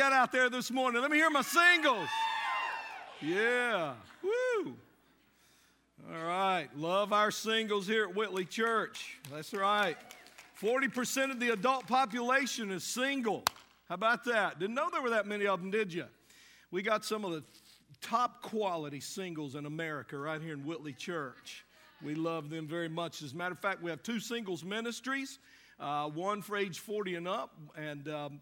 got out there this morning? Let me hear my singles. Yeah. Woo. All right. Love our singles here at Whitley Church. That's right. 40% of the adult population is single. How about that? Didn't know there were that many of them, did you? We got some of the top quality singles in America right here in Whitley Church. We love them very much. As a matter of fact, we have two singles ministries uh, one for age 40 and up, and um,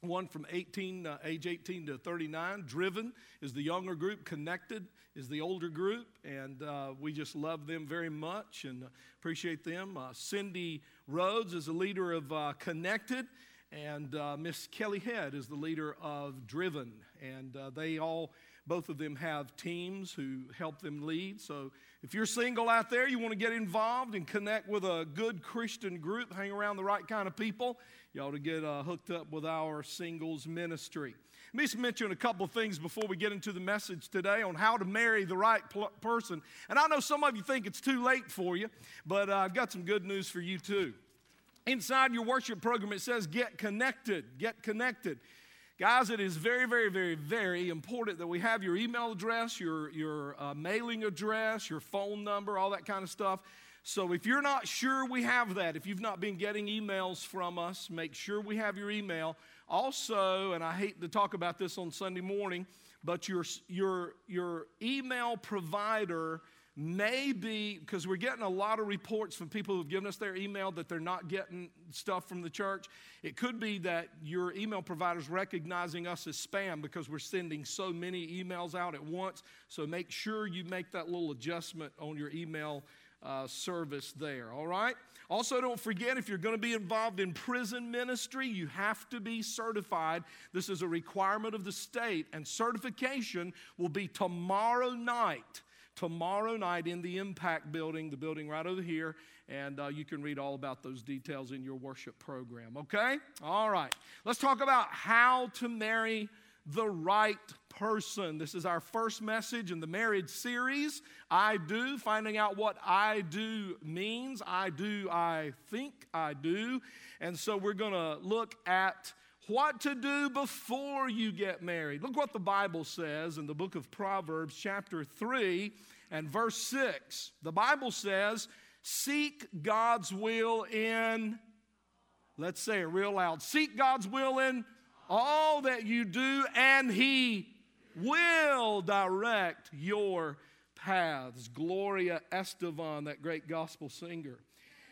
one from 18, uh, age 18 to 39. Driven is the younger group. Connected is the older group, and uh, we just love them very much and appreciate them. Uh, Cindy Rhodes is the leader of uh, Connected, and uh, Miss Kelly Head is the leader of Driven, and uh, they all. Both of them have teams who help them lead. So, if you're single out there, you want to get involved and connect with a good Christian group, hang around the right kind of people, you ought to get uh, hooked up with our singles ministry. Let me just mention a couple of things before we get into the message today on how to marry the right pl- person. And I know some of you think it's too late for you, but uh, I've got some good news for you too. Inside your worship program, it says get connected. Get connected. Guys, it is very, very, very, very important that we have your email address, your, your uh, mailing address, your phone number, all that kind of stuff. So if you're not sure we have that, if you've not been getting emails from us, make sure we have your email. Also, and I hate to talk about this on Sunday morning, but your, your, your email provider may be, because we're getting a lot of reports from people who've given us their email that they're not getting stuff from the church. It could be that your email provider is recognizing us as spam because we're sending so many emails out at once. So make sure you make that little adjustment on your email uh, service there, all right? Also, don't forget if you're going to be involved in prison ministry, you have to be certified. This is a requirement of the state, and certification will be tomorrow night. Tomorrow night in the Impact Building, the building right over here, and uh, you can read all about those details in your worship program, okay? All right, let's talk about how to marry the right person. This is our first message in the marriage series. I do, finding out what I do means. I do, I think I do. And so we're going to look at what to do before you get married. Look what the Bible says in the book of Proverbs, chapter 3 and verse 6. The Bible says, Seek God's will in, let's say it real loud, seek God's will in all that you do, and He will direct your paths. Gloria Estefan, that great gospel singer,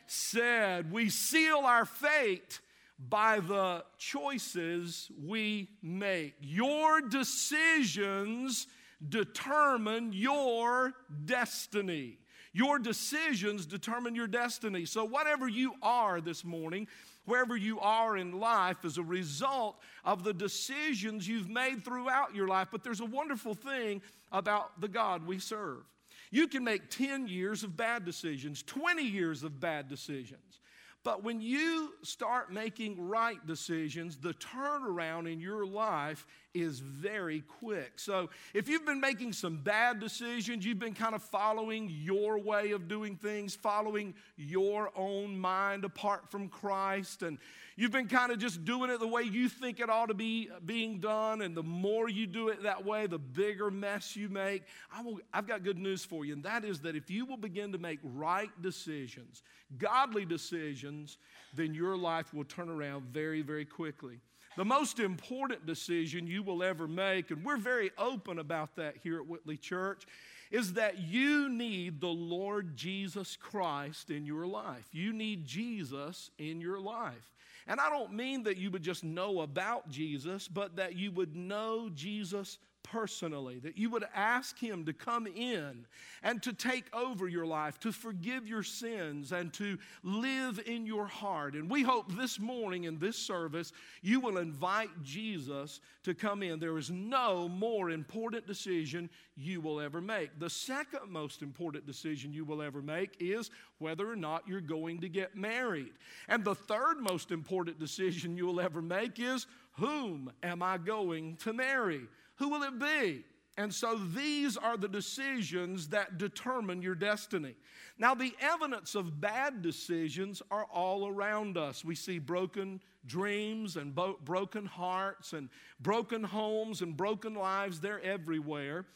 said, We seal our fate by the choices we make. Your decisions determine your destiny. Your decisions determine your destiny. So, whatever you are this morning, wherever you are in life as a result of the decisions you've made throughout your life. But there's a wonderful thing about the God we serve. You can make 10 years of bad decisions, 20 years of bad decisions. But when you start making right decisions, the turnaround in your life is very quick. So if you've been making some bad decisions, you've been kind of following your way of doing things, following your own mind apart from Christ, and you've been kind of just doing it the way you think it ought to be uh, being done, and the more you do it that way, the bigger mess you make. I will, I've got good news for you, and that is that if you will begin to make right decisions, godly decisions, then your life will turn around very, very quickly. The most important decision you will ever make, and we're very open about that here at Whitley Church, is that you need the Lord Jesus Christ in your life. You need Jesus in your life. And I don't mean that you would just know about Jesus, but that you would know Jesus personally, that you would ask Him to come in and to take over your life, to forgive your sins, and to live in your heart. And we hope this morning in this service, you will invite Jesus to come in. There is no more important decision you will ever make. The second most important decision you will ever make is whether or not you're going to get married. And the third most important decision you will ever make is whom am I going to marry? Who will it be? And so these are the decisions that determine your destiny. Now, the evidence of bad decisions are all around us. We see broken, dreams and bo- broken hearts and broken homes and broken lives. They're everywhere.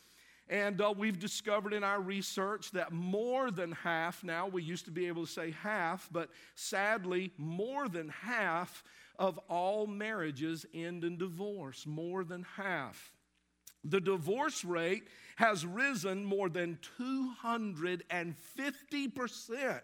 And uh, we've discovered in our research that more than half now, we used to be able to say half, but sadly, more than half of all marriages end in divorce. More than half. The divorce rate has risen more than 250%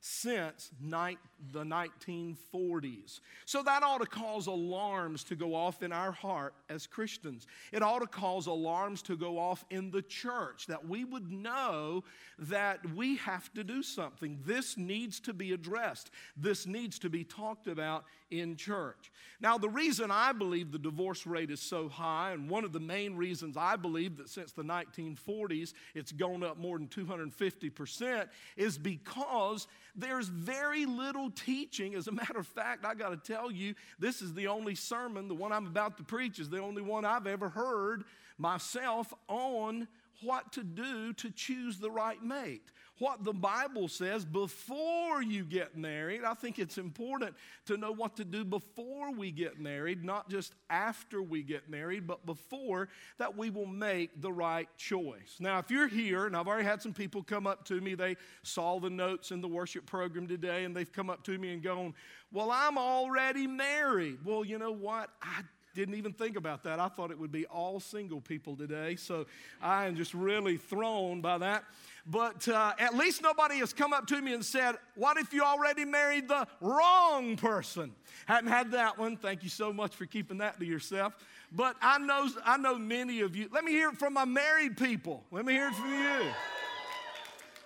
since ni- the 1940s. So that ought to cause alarms to go off in our heart as Christians. It ought to cause alarms to go off in the church that we would know that we have to do something. This needs to be addressed, this needs to be talked about in church. Now, the reason I believe the divorce rate is so high, and one of the main reasons I believe that since the 1940s it's gone up more than 250%, is because there's very little teaching. As a matter of fact, I got to tell you, this is the only sermon, the one I'm about to preach, is the only one I've ever heard myself on what to do to choose the right mate what the Bible says before you get married. I think it's important to know what to do before we get married, not just after we get married, but before that we will make the right choice. Now, if you're here, and I've already had some people come up to me, they saw the notes in the worship program today, and they've come up to me and gone, Well, I'm already married. Well, you know what? I didn't even think about that. I thought it would be all single people today. So I am just really thrown by that. But uh, at least nobody has come up to me and said, What if you already married the wrong person? Hadn't had that one. Thank you so much for keeping that to yourself. But I know, I know many of you. Let me hear it from my married people. Let me hear it from you.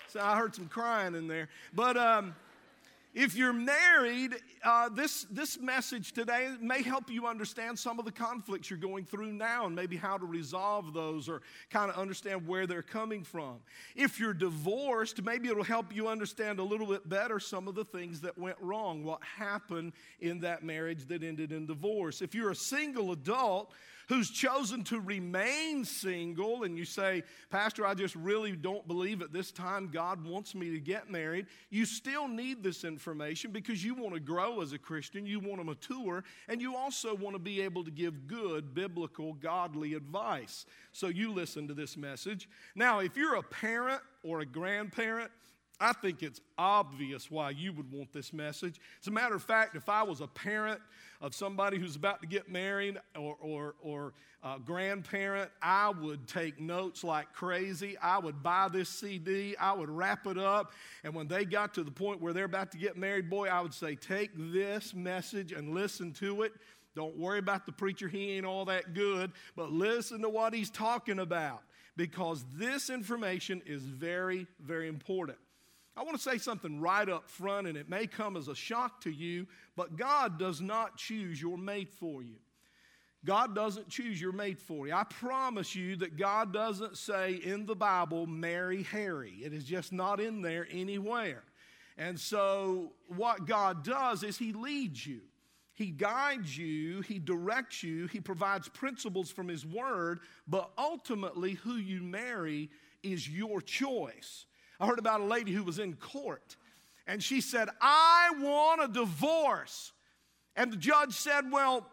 So I heard some crying in there. But, um, if you're married, uh, this, this message today may help you understand some of the conflicts you're going through now and maybe how to resolve those or kind of understand where they're coming from. If you're divorced, maybe it'll help you understand a little bit better some of the things that went wrong, what happened in that marriage that ended in divorce. If you're a single adult, who's chosen to remain single, and you say, Pastor, I just really don't believe at this time God wants me to get married, you still need this information because you want to grow as a Christian, you want to mature, and you also want to be able to give good, biblical, godly advice. So you listen to this message. Now, if you're a parent or a grandparent, I think it's obvious why you would want this message. As a matter of fact, if I was a parent of somebody who's about to get married or, or, or a grandparent, I would take notes like crazy. I would buy this CD, I would wrap it up, and when they got to the point where they're about to get married, boy, I would say, take this message and listen to it. Don't worry about the preacher, he ain't all that good, but listen to what he's talking about because this information is very, very important. I want to say something right up front, and it may come as a shock to you, but God does not choose your mate for you. God doesn't choose your mate for you. I promise you that God doesn't say in the Bible, marry Harry. It is just not in there anywhere. And so, what God does is He leads you. He guides you, He directs you, He provides principles from His Word, but ultimately, who you marry is your choice. I heard about a lady who was in court and she said, I want a divorce. And the judge said, Well,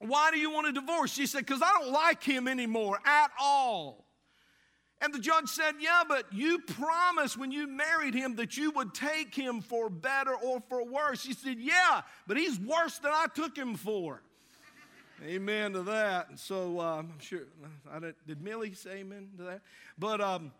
why do you want a divorce? She said, Because I don't like him anymore at all. And the judge said, Yeah, but you promised when you married him that you would take him for better or for worse. She said, Yeah, but he's worse than I took him for. amen to that. And so uh, I'm sure, I did Millie say amen to that? But um,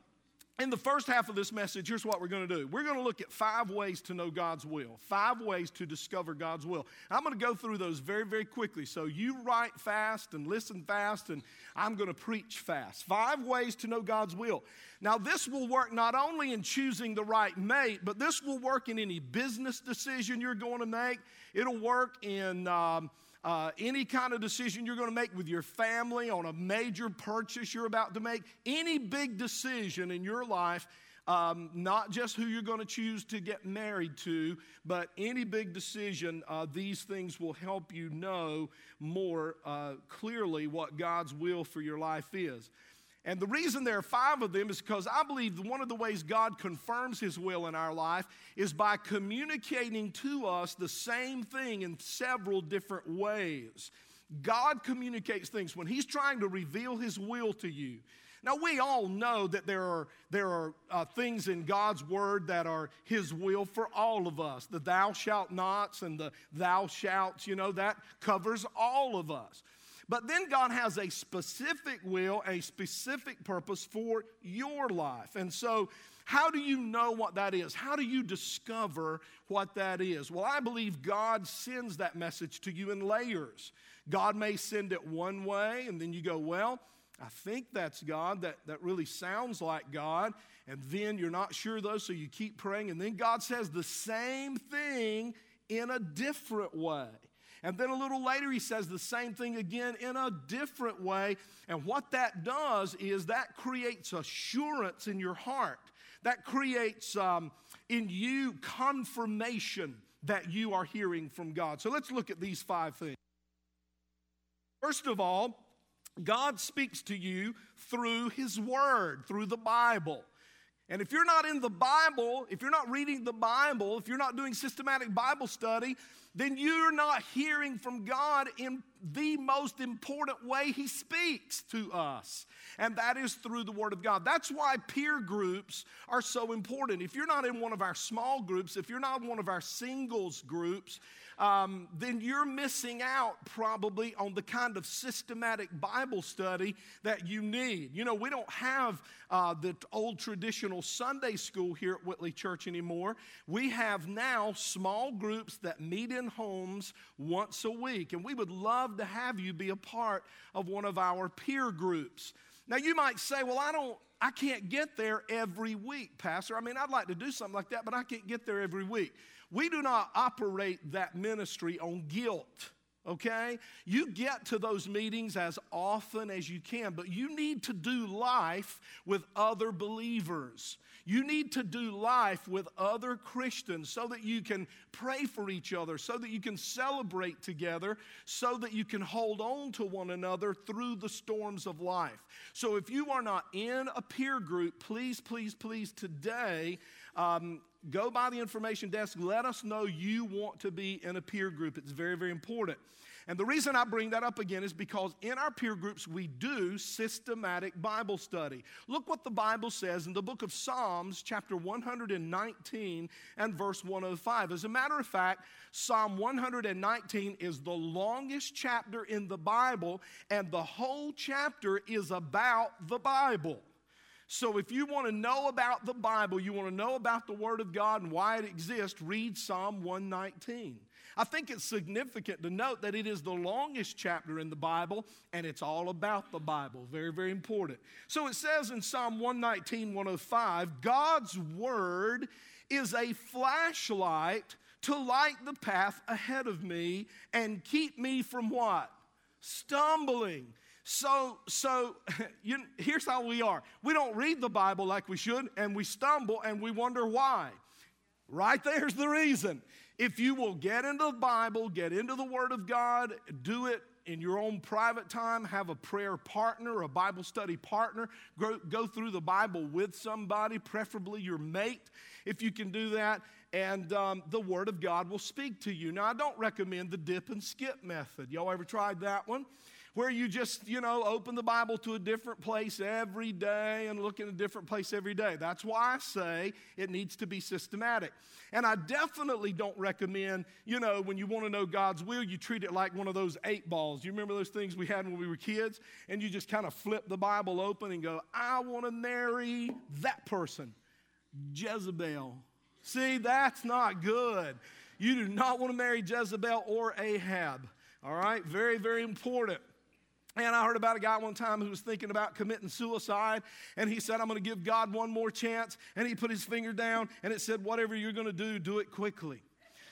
in the first half of this message, here's what we're going to do. We're going to look at five ways to know God's will, five ways to discover God's will. I'm going to go through those very, very quickly. So you write fast and listen fast, and I'm going to preach fast. Five ways to know God's will. Now, this will work not only in choosing the right mate, but this will work in any business decision you're going to make. It'll work in. Um, uh, any kind of decision you're going to make with your family on a major purchase you're about to make, any big decision in your life, um, not just who you're going to choose to get married to, but any big decision, uh, these things will help you know more uh, clearly what God's will for your life is. And the reason there are five of them is because I believe one of the ways God confirms His will in our life is by communicating to us the same thing in several different ways. God communicates things when He's trying to reveal His will to you. Now, we all know that there are, there are uh, things in God's word that are His will for all of us. The thou shalt nots and the thou shalt, you know, that covers all of us. But then God has a specific will, a specific purpose for your life. And so, how do you know what that is? How do you discover what that is? Well, I believe God sends that message to you in layers. God may send it one way, and then you go, Well, I think that's God. That, that really sounds like God. And then you're not sure, though, so you keep praying. And then God says the same thing in a different way. And then a little later, he says the same thing again in a different way. And what that does is that creates assurance in your heart, that creates um, in you confirmation that you are hearing from God. So let's look at these five things. First of all, God speaks to you through His Word, through the Bible. And if you're not in the Bible, if you're not reading the Bible, if you're not doing systematic Bible study, then you're not hearing from God in the most important way He speaks to us, and that is through the Word of God. That's why peer groups are so important. If you're not in one of our small groups, if you're not in one of our singles groups, um, then you're missing out probably on the kind of systematic Bible study that you need. You know, we don't have uh, the old traditional Sunday school here at Whitley Church anymore. We have now small groups that meet in homes once a week, and we would love to have you be a part of one of our peer groups. Now, you might say, well, I don't. I can't get there every week, Pastor. I mean, I'd like to do something like that, but I can't get there every week. We do not operate that ministry on guilt okay? You get to those meetings as often as you can, but you need to do life with other believers. You need to do life with other Christians so that you can pray for each other, so that you can celebrate together, so that you can hold on to one another through the storms of life. So if you are not in a peer group, please, please, please, today, um, go by the information desk. Let us know you want to be in a peer group. It's very, very important. And the reason I bring that up again is because in our peer groups, we do systematic Bible study. Look what the Bible says in the book of Psalms, chapter 119 and verse 105. As a matter of fact, Psalm 119 is the longest chapter in the Bible, and the whole chapter is about the Bible. So, if you want to know about the Bible, you want to know about the Word of God and why it exists, read Psalm 119. I think it's significant to note that it is the longest chapter in the Bible and it's all about the Bible. Very, very important. So it says in Psalm 119, 105, God's word is a flashlight to light the path ahead of me and keep me from what? Stumbling. So, so you, here's how we are. We don't read the Bible like we should, and we stumble and we wonder why. Right there's the reason. If you will get into the Bible, get into the Word of God, do it in your own private time, have a prayer partner, a Bible study partner, go, go through the Bible with somebody, preferably your mate, if you can do that, and um, the Word of God will speak to you. Now, I don't recommend the dip and skip method. Y'all ever tried that one? Where you just, you know, open the Bible to a different place every day and look in a different place every day. That's why I say it needs to be systematic. And I definitely don't recommend, you know, when you want to know God's will, you treat it like one of those eight balls. You remember those things we had when we were kids? And you just kind of flip the Bible open and go, I want to marry that person, Jezebel. See, that's not good. You do not want to marry Jezebel or Ahab. All right? Very, very important. And I heard about a guy one time who was thinking about committing suicide, and he said, I'm going to give God one more chance. And he put his finger down, and it said, Whatever you're going to do, do it quickly.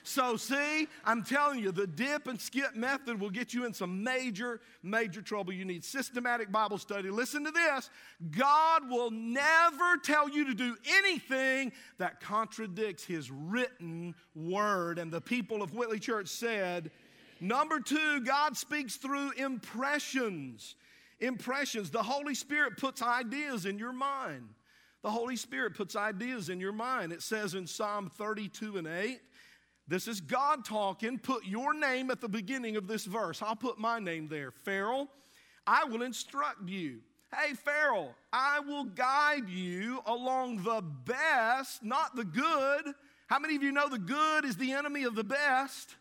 So, see, I'm telling you, the dip and skip method will get you in some major, major trouble. You need systematic Bible study. Listen to this God will never tell you to do anything that contradicts His written word. And the people of Whitley Church said, Number two, God speaks through impressions. Impressions. The Holy Spirit puts ideas in your mind. The Holy Spirit puts ideas in your mind. It says in Psalm 32 and 8, this is God talking. Put your name at the beginning of this verse. I'll put my name there. Pharaoh, I will instruct you. Hey, Pharaoh, I will guide you along the best, not the good. How many of you know the good is the enemy of the best?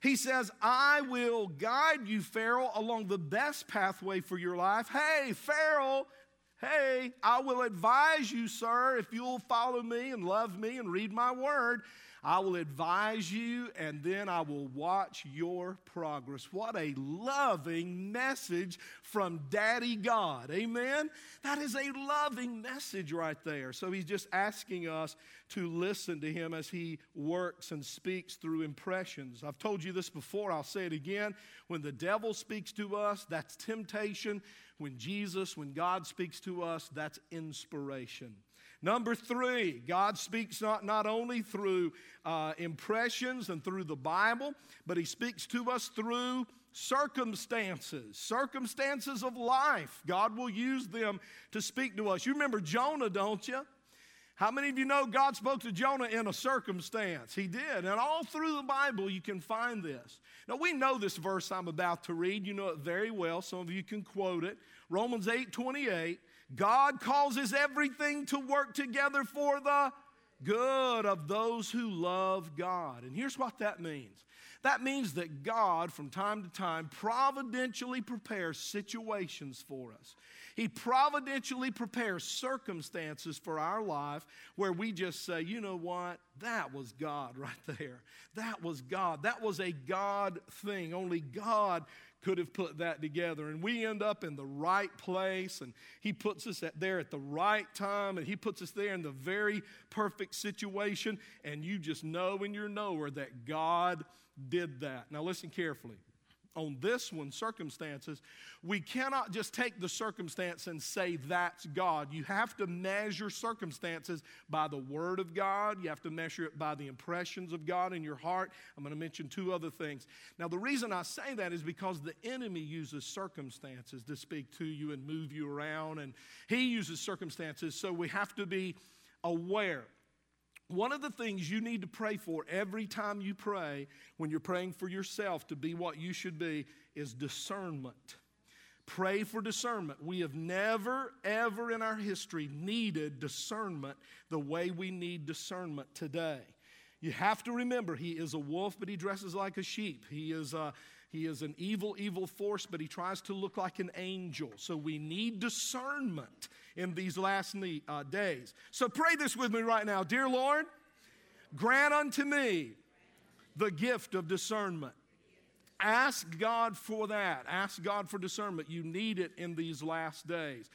He says, I will guide you, Pharaoh, along the best pathway for your life. Hey, Pharaoh, hey, I will advise you, sir, if you'll follow me and love me and read my word. I will advise you and then I will watch your progress. What a loving message from Daddy God. Amen? That is a loving message right there. So he's just asking us to listen to him as he works and speaks through impressions. I've told you this before, I'll say it again. When the devil speaks to us, that's temptation. When Jesus, when God speaks to us, that's inspiration. Number three, God speaks not, not only through uh, impressions and through the Bible, but He speaks to us through circumstances, circumstances of life. God will use them to speak to us. You remember Jonah, don't you? How many of you know God spoke to Jonah in a circumstance? He did. And all through the Bible, you can find this. Now, we know this verse I'm about to read. You know it very well. Some of you can quote it. Romans 8 28. God causes everything to work together for the good of those who love God. And here's what that means that means that God, from time to time, providentially prepares situations for us. He providentially prepares circumstances for our life where we just say, you know what? That was God right there. That was God. That was a God thing. Only God could have put that together. And we end up in the right place, and He puts us at there at the right time, and He puts us there in the very perfect situation. And you just know in your knower that God did that. Now, listen carefully on this one, circumstances, we cannot just take the circumstance and say that's God. You have to measure circumstances by the Word of God. You have to measure it by the impressions of God in your heart. I'm going to mention two other things. Now, the reason I say that is because the enemy uses circumstances to speak to you and move you around, and he uses circumstances, so we have to be aware. One of the things you need to pray for every time you pray, when you're praying for yourself to be what you should be, is discernment. Pray for discernment. We have never, ever in our history needed discernment the way we need discernment today. You have to remember, he is a wolf, but he dresses like a sheep. He is, a, he is an evil, evil force, but he tries to look like an angel. So we need discernment in these last uh, days. So pray this with me right now. Dear Lord, grant unto me the gift of discernment. Ask God for that. Ask God for discernment. You need it in these last days.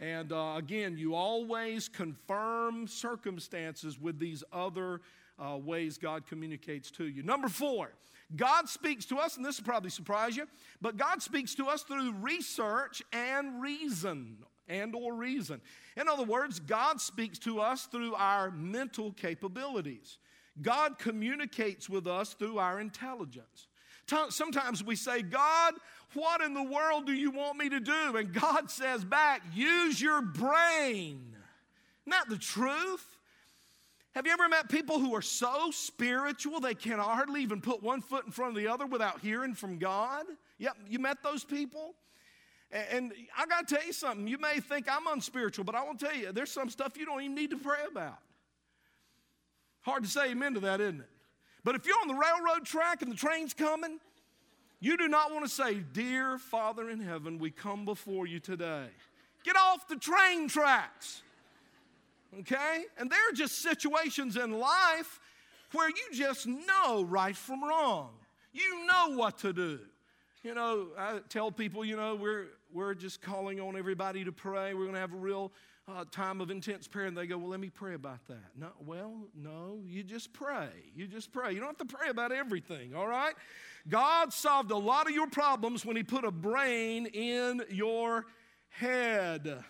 And uh, again, you always confirm circumstances with these other uh, ways God communicates to you. Number four, God speaks to us, and this will probably surprise you, but God speaks to us through research and reason and or reason. In other words, God speaks to us through our mental capabilities. God communicates with us through our intelligence. Sometimes we say, God, what in the world do you want me to do? And God says back, use your brain. Not the truth. Have you ever met people who are so spiritual they can hardly even put one foot in front of the other without hearing from God? Yep, you met those people? And I got to tell you something. You may think I'm unspiritual, but I want to tell you, there's some stuff you don't even need to pray about. Hard to say amen to that, isn't it? But if you're on the railroad track and the train's coming, you do not want to say, Dear Father in heaven, we come before you today. Get off the train tracks. Okay? And there are just situations in life where you just know right from wrong. You know what to do. You know, I tell people, you know, we're, we're just calling on everybody to pray. We're going to have a real uh, time of intense prayer. And they go, well, let me pray about that. No, well, no, you just pray. You just pray. You don't have to pray about everything, all right? God solved a lot of your problems when He put a brain in your head.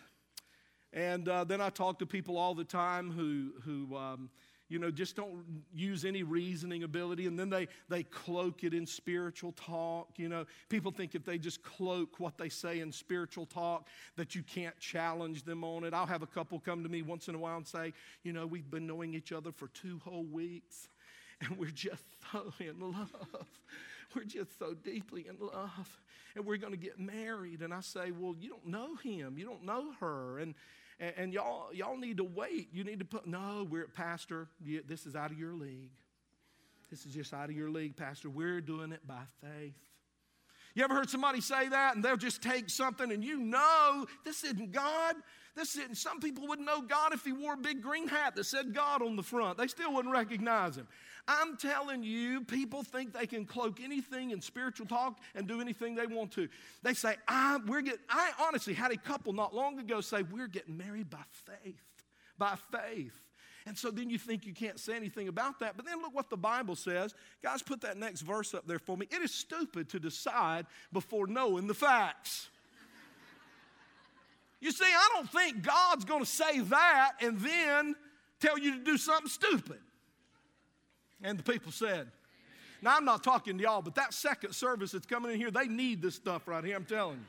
And uh, then I talk to people all the time who, who um, you know, just don't use any reasoning ability. And then they, they cloak it in spiritual talk. You know, people think if they just cloak what they say in spiritual talk, that you can't challenge them on it. I'll have a couple come to me once in a while and say, you know, we've been knowing each other for two whole weeks, and we're just so in love. We're just so deeply in love, and we're going to get married. And I say, well, you don't know him, you don't know her. And and, and y'all, y'all need to wait. You need to put, no, we're, Pastor, you, this is out of your league. This is just out of your league, Pastor. We're doing it by faith. You ever heard somebody say that and they'll just take something and you know this isn't God? This isn't, some people wouldn't know God if he wore a big green hat that said God on the front. They still wouldn't recognize him. I'm telling you, people think they can cloak anything in spiritual talk and do anything they want to. They say, I, we're getting, I honestly had a couple not long ago say, We're getting married by faith. By faith. And so then you think you can't say anything about that. But then look what the Bible says. Guys, put that next verse up there for me. It is stupid to decide before knowing the facts. You see, I don't think God's going to say that and then tell you to do something stupid. And the people said, Now, I'm not talking to y'all, but that second service that's coming in here, they need this stuff right here, I'm telling you.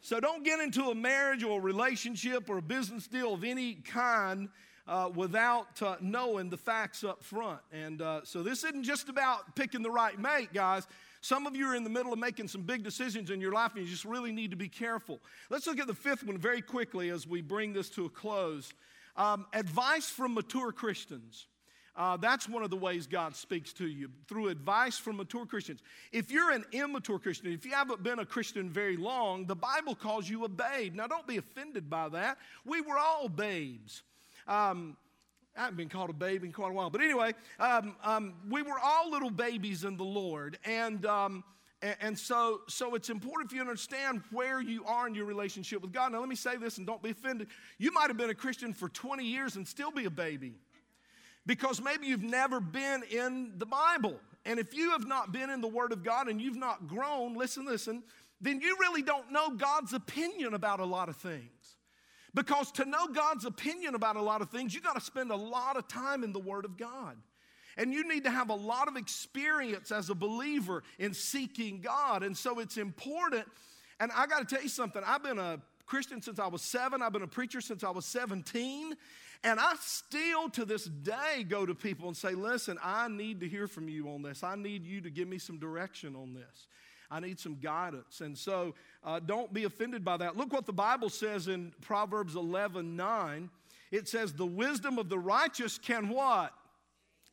So don't get into a marriage or a relationship or a business deal of any kind uh, without uh, knowing the facts up front. And uh, so this isn't just about picking the right mate, guys. Some of you are in the middle of making some big decisions in your life and you just really need to be careful. Let's look at the fifth one very quickly as we bring this to a close. Um, advice from mature Christians. Uh, that's one of the ways God speaks to you through advice from mature Christians. If you're an immature Christian, if you haven't been a Christian very long, the Bible calls you a babe. Now, don't be offended by that. We were all babes. Um, I haven't been called a baby in quite a while, but anyway, um, um, we were all little babies in the Lord, and um, and so, so it's important for you to understand where you are in your relationship with God. Now, let me say this and don't be offended. You might have been a Christian for 20 years and still be a baby because maybe you've never been in the Bible. And if you have not been in the Word of God and you've not grown, listen, listen, then you really don't know God's opinion about a lot of things. Because to know God's opinion about a lot of things, you got to spend a lot of time in the Word of God. And you need to have a lot of experience as a believer in seeking God. And so it's important. And I got to tell you something. I've been a Christian since I was seven, I've been a preacher since I was 17. And I still to this day go to people and say, listen, I need to hear from you on this. I need you to give me some direction on this. I need some guidance. And so uh, don't be offended by that. Look what the Bible says in Proverbs 11 9. It says, The wisdom of the righteous can what?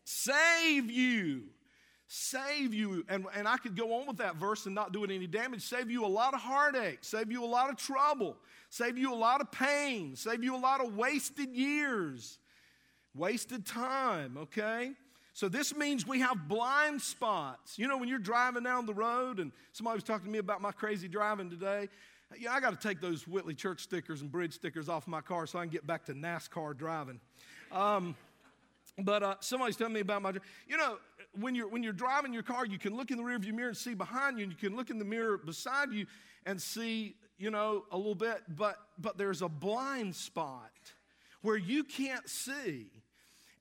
Save you. Save you. And, and I could go on with that verse and not do it any damage. Save you a lot of heartache. Save you a lot of trouble save you a lot of pain, save you a lot of wasted years, wasted time, okay? So this means we have blind spots. You know, when you're driving down the road, and somebody was talking to me about my crazy driving today. Yeah, I got to take those Whitley Church stickers and bridge stickers off my car so I can get back to NASCAR driving. Um, but uh, somebody's telling me about my, you know, when you're when you're driving your car, you can look in the rearview mirror and see behind you, and you can look in the mirror beside you and see you know, a little bit, but, but there's a blind spot where you can't see.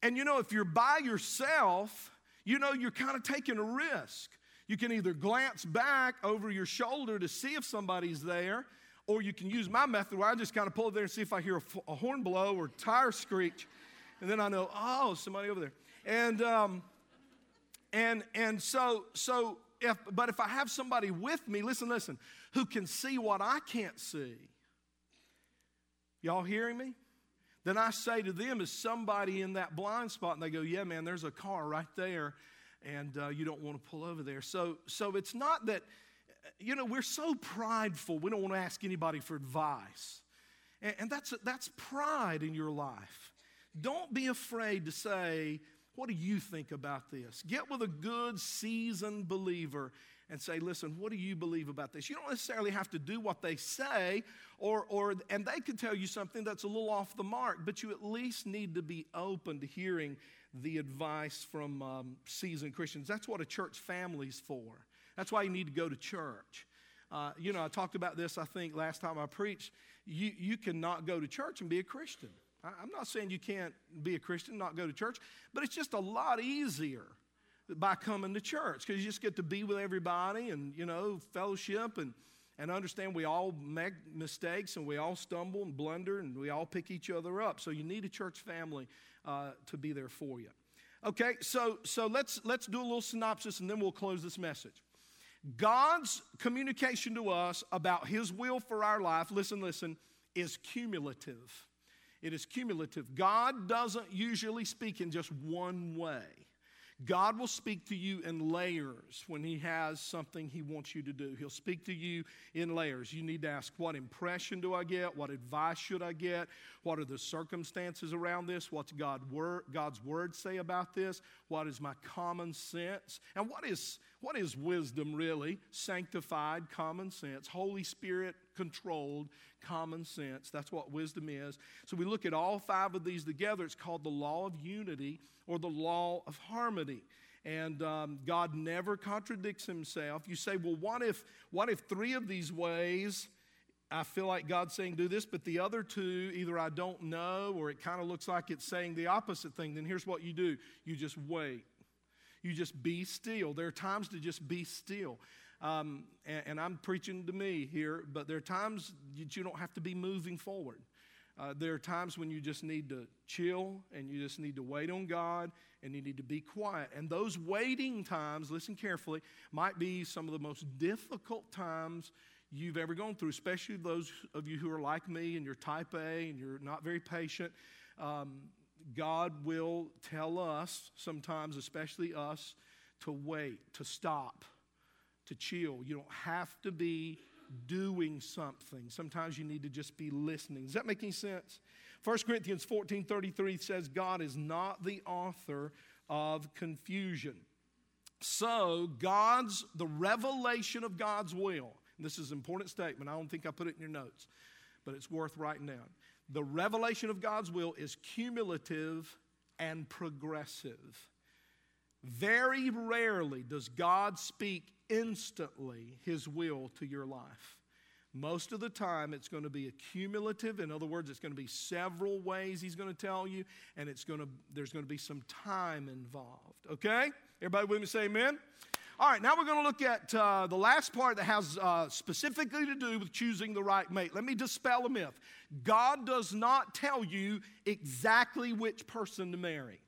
And you know, if you're by yourself, you know, you're kind of taking a risk. You can either glance back over your shoulder to see if somebody's there, or you can use my method where I just kind of pull it there and see if I hear a, a horn blow or tire screech, and then I know, oh, somebody over there. And um, and and so so if but if I have somebody with me, listen, listen, who can see what I can't see. Y'all hearing me? Then I say to them, is somebody in that blind spot? And they go, yeah, man, there's a car right there, and uh, you don't want to pull over there. So, so it's not that, you know, we're so prideful, we don't want to ask anybody for advice. And, and that's, that's pride in your life. Don't be afraid to say, what do you think about this? Get with a good, seasoned believer and say, listen, what do you believe about this? You don't necessarily have to do what they say, or, or, and they could tell you something that's a little off the mark, but you at least need to be open to hearing the advice from um, seasoned Christians. That's what a church family's for. That's why you need to go to church. Uh, you know, I talked about this, I think, last time I preached. You, you cannot go to church and be a Christian. I'm not saying you can't be a Christian, not go to church, but it's just a lot easier by coming to church because you just get to be with everybody and, you know, fellowship and, and understand we all make mistakes and we all stumble and blunder and we all pick each other up. So you need a church family uh, to be there for you. Okay, so, so let's, let's do a little synopsis and then we'll close this message. God's communication to us about His will for our life, listen, listen, is cumulative. It is cumulative. God doesn't usually speak in just one way. God will speak to you in layers when He has something He wants you to do. He'll speak to you in layers. You need to ask, What impression do I get? What advice should I get? What are the circumstances around this? What's God word, God's word say about this? What is my common sense? And what is, what is wisdom really? Sanctified common sense, Holy Spirit controlled common sense. That's what wisdom is. So we look at all five of these together. It's called the law of unity or the law of harmony. And um, God never contradicts himself. You say, well, what if, what if three of these ways I feel like God's saying do this, but the other two, either I don't know or it kind of looks like it's saying the opposite thing, then here's what you do you just wait. You just be still. There are times to just be still. Um, and, and, I'm preaching to me here, but there are times that you don't have to be moving forward. Uh, there are times when you just need to chill and you just need to wait on God and you need to be quiet. And those waiting times, listen carefully, might be some of the most difficult times you've ever gone through, especially those of you who are like me and you're type A and you're not very patient. Um, God will tell us sometimes, especially us, to wait, to stop, to chill. You don't have to be doing something. Sometimes you need to just be listening. Does that make any sense? 1 Corinthians 14 33 says, God is not the author of confusion. So, God's, the revelation of God's will, this is an important statement. I don't think I put it in your notes, but it's worth writing down. The revelation of God's will is cumulative and progressive. Very rarely does God speak instantly His will to your life. Most of the time, it's going to be accumulative. In other words, it's going to be several ways He's going to tell you, and it's going to, there's going to be some time involved. Okay? Everybody with me say amen? All right, now we're going to look at uh, the last part that has uh, specifically to do with choosing the right mate. Let me dispel a myth. God does not tell you exactly which person to marry.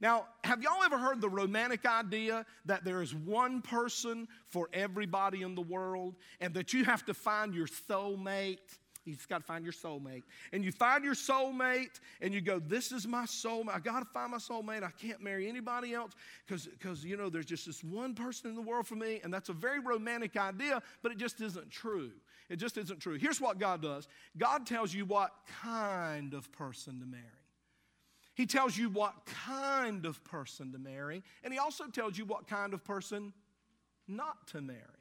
Now, have y'all ever heard the romantic idea that there is one person for everybody in the world and that you have to find your soulmate? You just got to find your soulmate. And you find your soulmate and you go, This is my soulmate. I got to find my soulmate. I can't marry anybody else because, you know, there's just this one person in the world for me. And that's a very romantic idea, but it just isn't true. It just isn't true. Here's what God does God tells you what kind of person to marry. He tells you what kind of person to marry, and He also tells you what kind of person not to marry.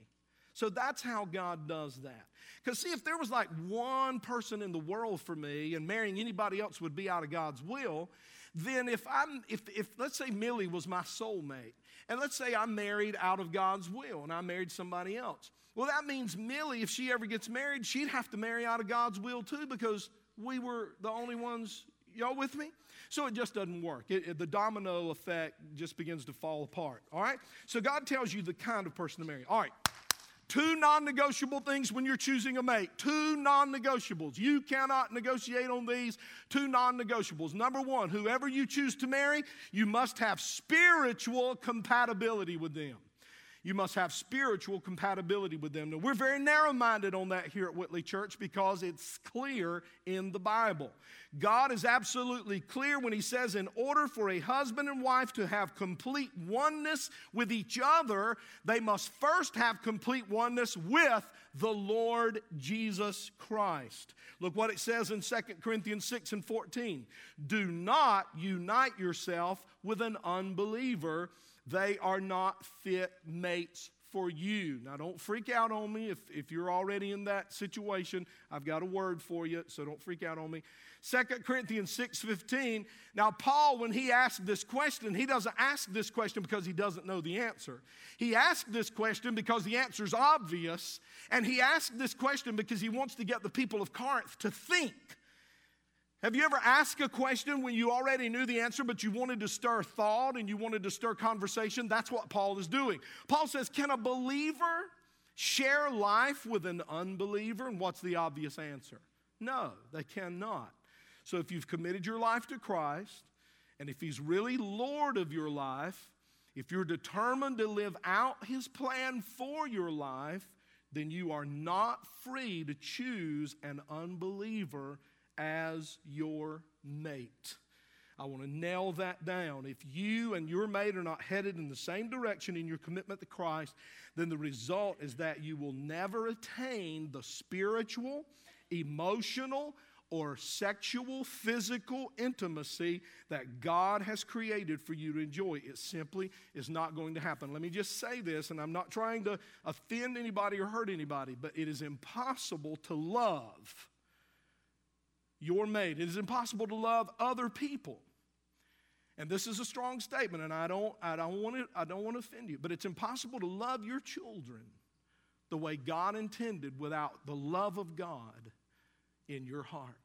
So that's how God does that. Because, see, if there was like one person in the world for me and marrying anybody else would be out of God's will, then if I'm, if, if let's say Millie was my soulmate, and let's say I'm married out of God's will and I married somebody else, well, that means Millie, if she ever gets married, she'd have to marry out of God's will too because we were the only ones. Y'all with me? So it just doesn't work. It, it, the domino effect just begins to fall apart. All right? So God tells you the kind of person to marry. All right. Two non negotiable things when you're choosing a mate. Two non negotiables. You cannot negotiate on these. Two non negotiables. Number one, whoever you choose to marry, you must have spiritual compatibility with them you must have spiritual compatibility with them. Now, we're very narrow minded on that here at Whitley Church because it's clear in the Bible. God is absolutely clear when He says, in order for a husband and wife to have complete oneness with each other, they must first have complete oneness with the Lord Jesus Christ. Look what it says in 2 Corinthians 6 and 14. Do not unite yourself with an unbeliever they are not fit mates for you. Now, don't freak out on me if, if you're already in that situation. I've got a word for you, so don't freak out on me. 2 Corinthians 6:15. Now, Paul, when he asked this question, he doesn't ask this question because he doesn't know the answer. He asked this question because the answer is obvious, and he asked this question because he wants to get the people of Corinth to think Have you ever asked a question when you already knew the answer, but you wanted to stir thought and you wanted to stir conversation? That's what Paul is doing. Paul says, Can a believer share life with an unbeliever? And what's the obvious answer? No, they cannot. So if you've committed your life to Christ, and if He's really Lord of your life, if you're determined to live out His plan for your life, then you are not free to choose an unbeliever as your mate. I want to nail that down. If you and your mate are not headed in the same direction in your commitment to Christ, then the result is that you will never attain the spiritual, emotional, or sexual, physical intimacy that God has created for you to enjoy. It simply is not going to happen. Let me just say this, and I'm not trying to offend anybody or hurt anybody, but it is impossible to love your made. It is impossible to love other people. And this is a strong statement, and I don't, I don't want to, I don't want to offend you, but it's impossible to love your children the way God intended without the love of God in your heart.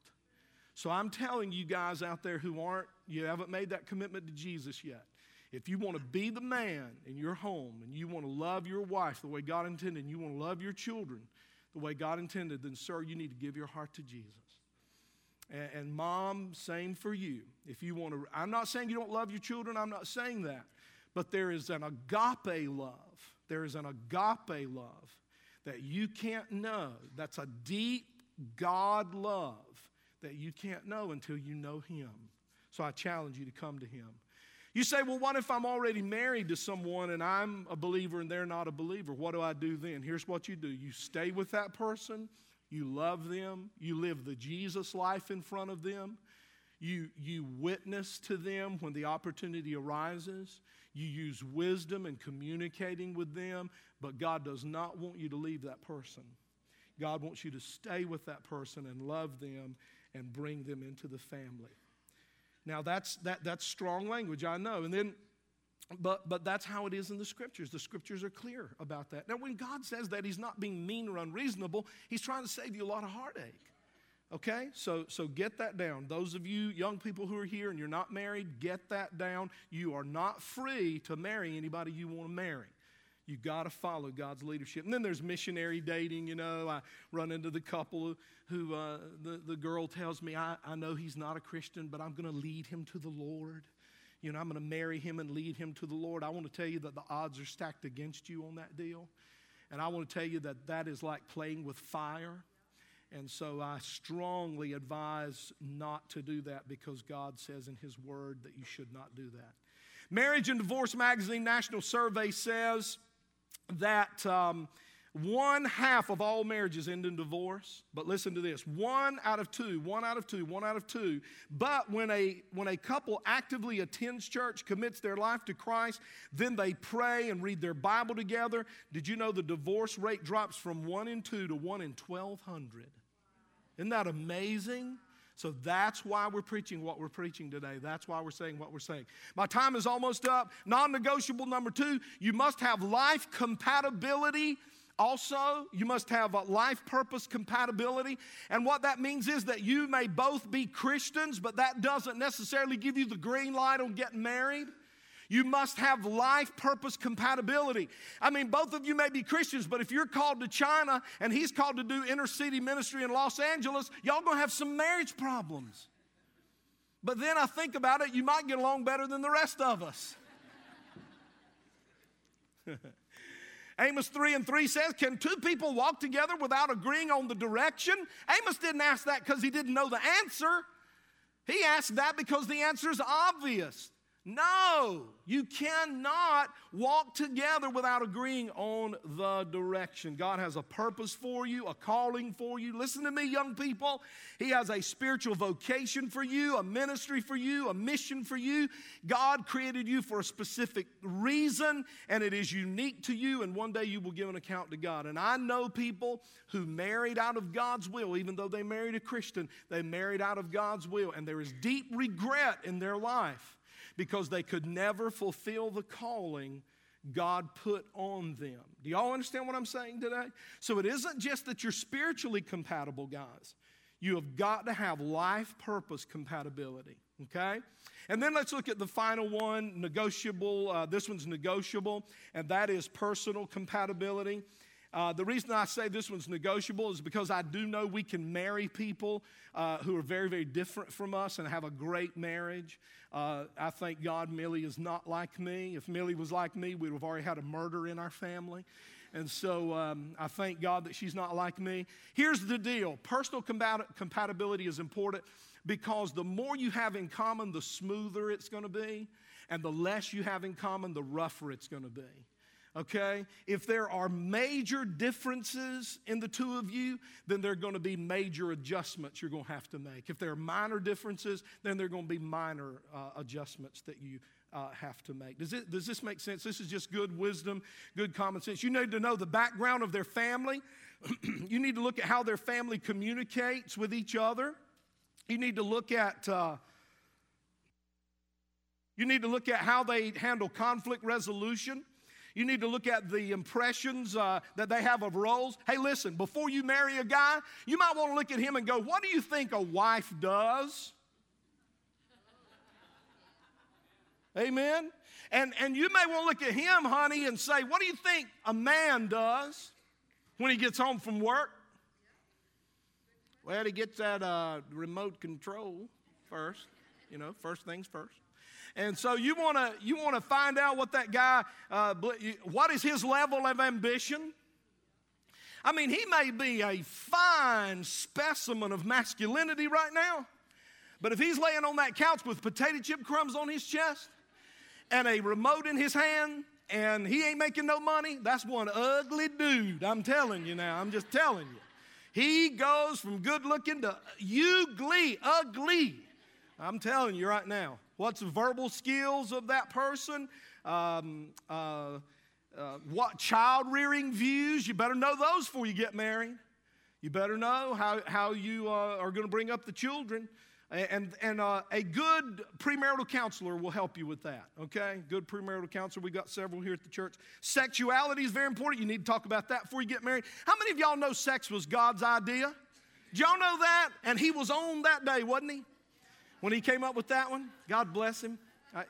So I'm telling you guys out there who aren't, you haven't made that commitment to Jesus yet. If you want to be the man in your home and you want to love your wife the way God intended, and you want to love your children the way God intended, then, sir, you need to give your heart to Jesus. And, and mom, same for you. If you want to, I'm not saying you don't love your children, I'm not saying that. But there is an agape love. There is an agape love that you can't know. That's a deep God love that you can't know until you know Him. So I challenge you to come to Him. You say, well, what if I'm already married to someone and I'm a believer and they're not a believer? What do I do then? Here's what you do you stay with that person, you love them, you live the Jesus life in front of them, you, you witness to them when the opportunity arises, you use wisdom in communicating with them, but God does not want you to leave that person. God wants you to stay with that person and love them and bring them into the family. Now that's that that's strong language, I know. And then but but that's how it is in the scriptures. The scriptures are clear about that. Now when God says that he's not being mean or unreasonable, he's trying to save you a lot of heartache. Okay? So so get that down. Those of you young people who are here and you're not married, get that down. You are not free to marry anybody you want to marry. You got to follow God's leadership. And then there's missionary dating. You know, I run into the couple who uh, the, the girl tells me, I, I know he's not a Christian, but I'm going to lead him to the Lord. You know, I'm going to marry him and lead him to the Lord. I want to tell you that the odds are stacked against you on that deal. And I want to tell you that that is like playing with fire. And so I strongly advise not to do that because God says in His Word that you should not do that. Marriage and Divorce Magazine National Survey says that um, one half of all marriages end in divorce. But listen to this one out of two, one out of two, one out of two. But when a, when a couple actively attends church, commits their life to Christ, then they pray and read their Bible together, did you know the divorce rate drops from one in two to one in 1,200? Isn't that amazing? So that's why we're preaching what we're preaching today. That's why we're saying what we're saying. My time is almost up. Non negotiable number two, you must have life compatibility. Also, you must have a life purpose compatibility. And what that means is that you may both be Christians, but that doesn't necessarily give you the green light on getting married. You must have life purpose compatibility. I mean, both of you may be Christians, but if you're called to China and he's called to do inner city ministry in Los Angeles, y'all gonna have some marriage problems. But then I think about it, you might get along better than the rest of us. Amos 3 and 3 says, Can two people walk together without agreeing on the direction? Amos didn't ask that because he didn't know the answer. He asked that because the answer is obvious. No, you cannot walk together without agreeing on the direction. God has a purpose for you, a calling for you. Listen to me, young people. He has a spiritual vocation for you, a ministry for you, a mission for you. God created you for a specific reason, and it is unique to you, and one day you will give an account to God. And I know people who married out of God's will, even though they married a Christian, they married out of God's will, and there is deep regret in their life because they could never fulfill the calling God put on them. Do y'all understand what I'm saying today? So it isn't just that you're spiritually compatible, guys. You have got to have life purpose compatibility, okay? And then let's look at the final one negotiable. Uh, this one's negotiable, and that is personal compatibility. Uh, the reason I say this one's negotiable is because I do know we can marry people uh, who are very, very different from us and have a great marriage. Uh, I thank God Millie is not like me. If Millie was like me, we would have already had a murder in our family. And so um, I thank God that she's not like me. Here's the deal personal combat- compatibility is important because the more you have in common, the smoother it's going to be, and the less you have in common, the rougher it's going to be. Okay? If there are major differences in the two of you, then there are going to be major adjustments you're going to have to make. If there are minor differences, then there are going to be minor uh, adjustments that you uh, have to make. Does, it, does this make sense? This is just good wisdom, good common sense. You need to know the background of their family. you need to look at how their family communicates with each other. You need to look at. Uh, you need to look at how they handle conflict resolution. You need to look at the impressions uh, that they have of roles. Hey, listen, before you marry a guy, you might want to look at him and go, What do you think a wife does? Amen? And, and you may want to look at him, honey, and say, What do you think a man does when he gets home from work? Well, he gets that uh, remote control first, you know, first things first. And so you want to you want to find out what that guy uh, what is his level of ambition. I mean, he may be a fine specimen of masculinity right now, but if he's laying on that couch with potato chip crumbs on his chest and a remote in his hand and he ain't making no money, that's one ugly dude. I'm telling you now. I'm just telling you. He goes from good looking to ugly, ugly. I'm telling you right now. What's the verbal skills of that person? Um, uh, uh, what child rearing views? You better know those before you get married. You better know how, how you uh, are going to bring up the children. And, and uh, a good premarital counselor will help you with that, okay? Good premarital counselor. We got several here at the church. Sexuality is very important. You need to talk about that before you get married. How many of y'all know sex was God's idea? Did y'all know that? And he was on that day, wasn't he? When he came up with that one. God bless him.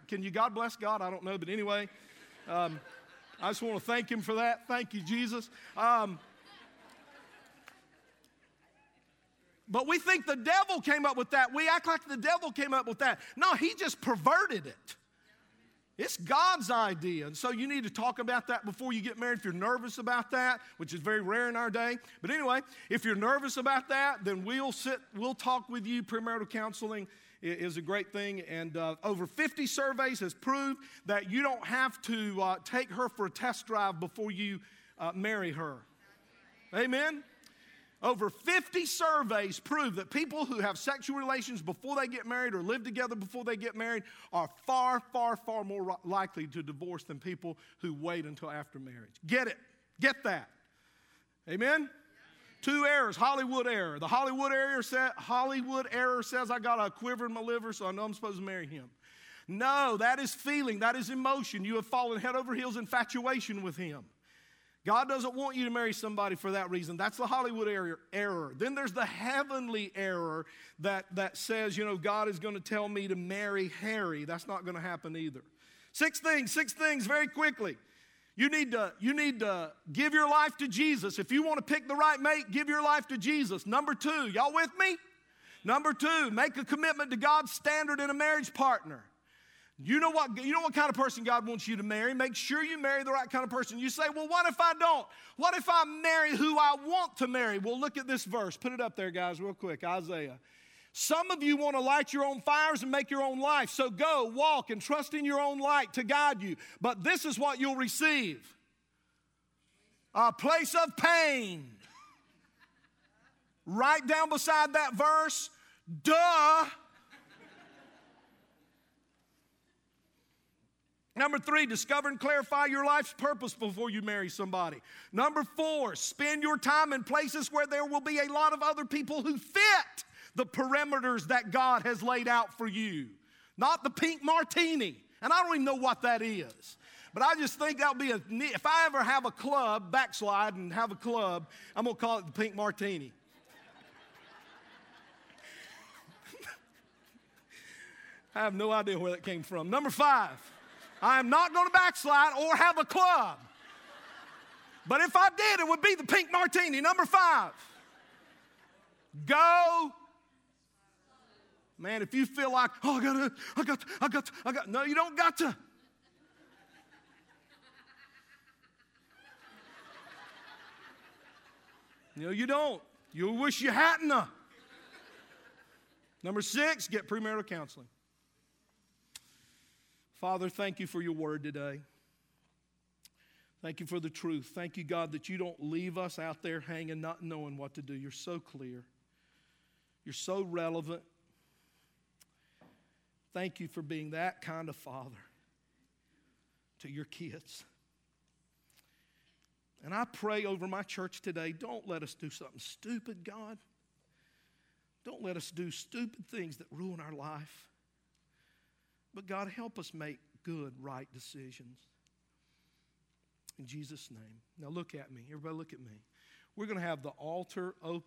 can you God bless God? I don't know, but anyway, um, I just want to thank him for that. Thank you, Jesus. Um, but we think the devil came up with that. We act like the devil came up with that. No, he just perverted it. It's God's idea. And so you need to talk about that before you get married if you're nervous about that, which is very rare in our day. But anyway, if you're nervous about that, then we'll sit, we'll talk with you, premarital counseling, is a great thing. And uh, over 50 surveys has proved that you don't have to uh, take her for a test drive before you uh, marry her. Amen? Over 50 surveys prove that people who have sexual relations before they get married or live together before they get married are far, far, far more likely to divorce than people who wait until after marriage. Get it. Get that. Amen? Two errors, Hollywood error. The Hollywood error, sa- Hollywood error says I got a quiver in my liver, so I know I'm supposed to marry him. No, that is feeling, that is emotion. You have fallen head over heels infatuation with him. God doesn't want you to marry somebody for that reason. That's the Hollywood error. error. Then there's the heavenly error that, that says, you know, God is going to tell me to marry Harry. That's not going to happen either. Six things, six things very quickly. You need, to, you need to give your life to Jesus. If you want to pick the right mate, give your life to Jesus. Number two, y'all with me? Number two, make a commitment to God's standard in a marriage partner. You know what you know what kind of person God wants you to marry? Make sure you marry the right kind of person. You say, "Well, what if I don't? What if I marry who I want to marry?" Well, look at this verse. Put it up there, guys, real quick. Isaiah some of you want to light your own fires and make your own life. So go, walk, and trust in your own light to guide you. But this is what you'll receive a place of pain. Right down beside that verse, duh. Number three, discover and clarify your life's purpose before you marry somebody. Number four, spend your time in places where there will be a lot of other people who fit the perimeters that God has laid out for you, not the pink martini. And I don't even know what that is. But I just think that'll be a neat. If I ever have a club, backslide and have a club, I'm going to call it the pink martini. I have no idea where that came from. Number five, I am not going to backslide or have a club. But if I did, it would be the pink martini. Number five, go Man, if you feel like, oh, I got to, I got to, I got to, I got, no, you don't got to. Know, you don't. You'll wish you hadn't. Number six, get premarital counseling. Father, thank you for your word today. Thank you for the truth. Thank you, God, that you don't leave us out there hanging, not knowing what to do. You're so clear, you're so relevant. Thank you for being that kind of father to your kids. And I pray over my church today don't let us do something stupid, God. Don't let us do stupid things that ruin our life. But God, help us make good, right decisions. In Jesus' name. Now look at me. Everybody look at me. We're going to have the altar open.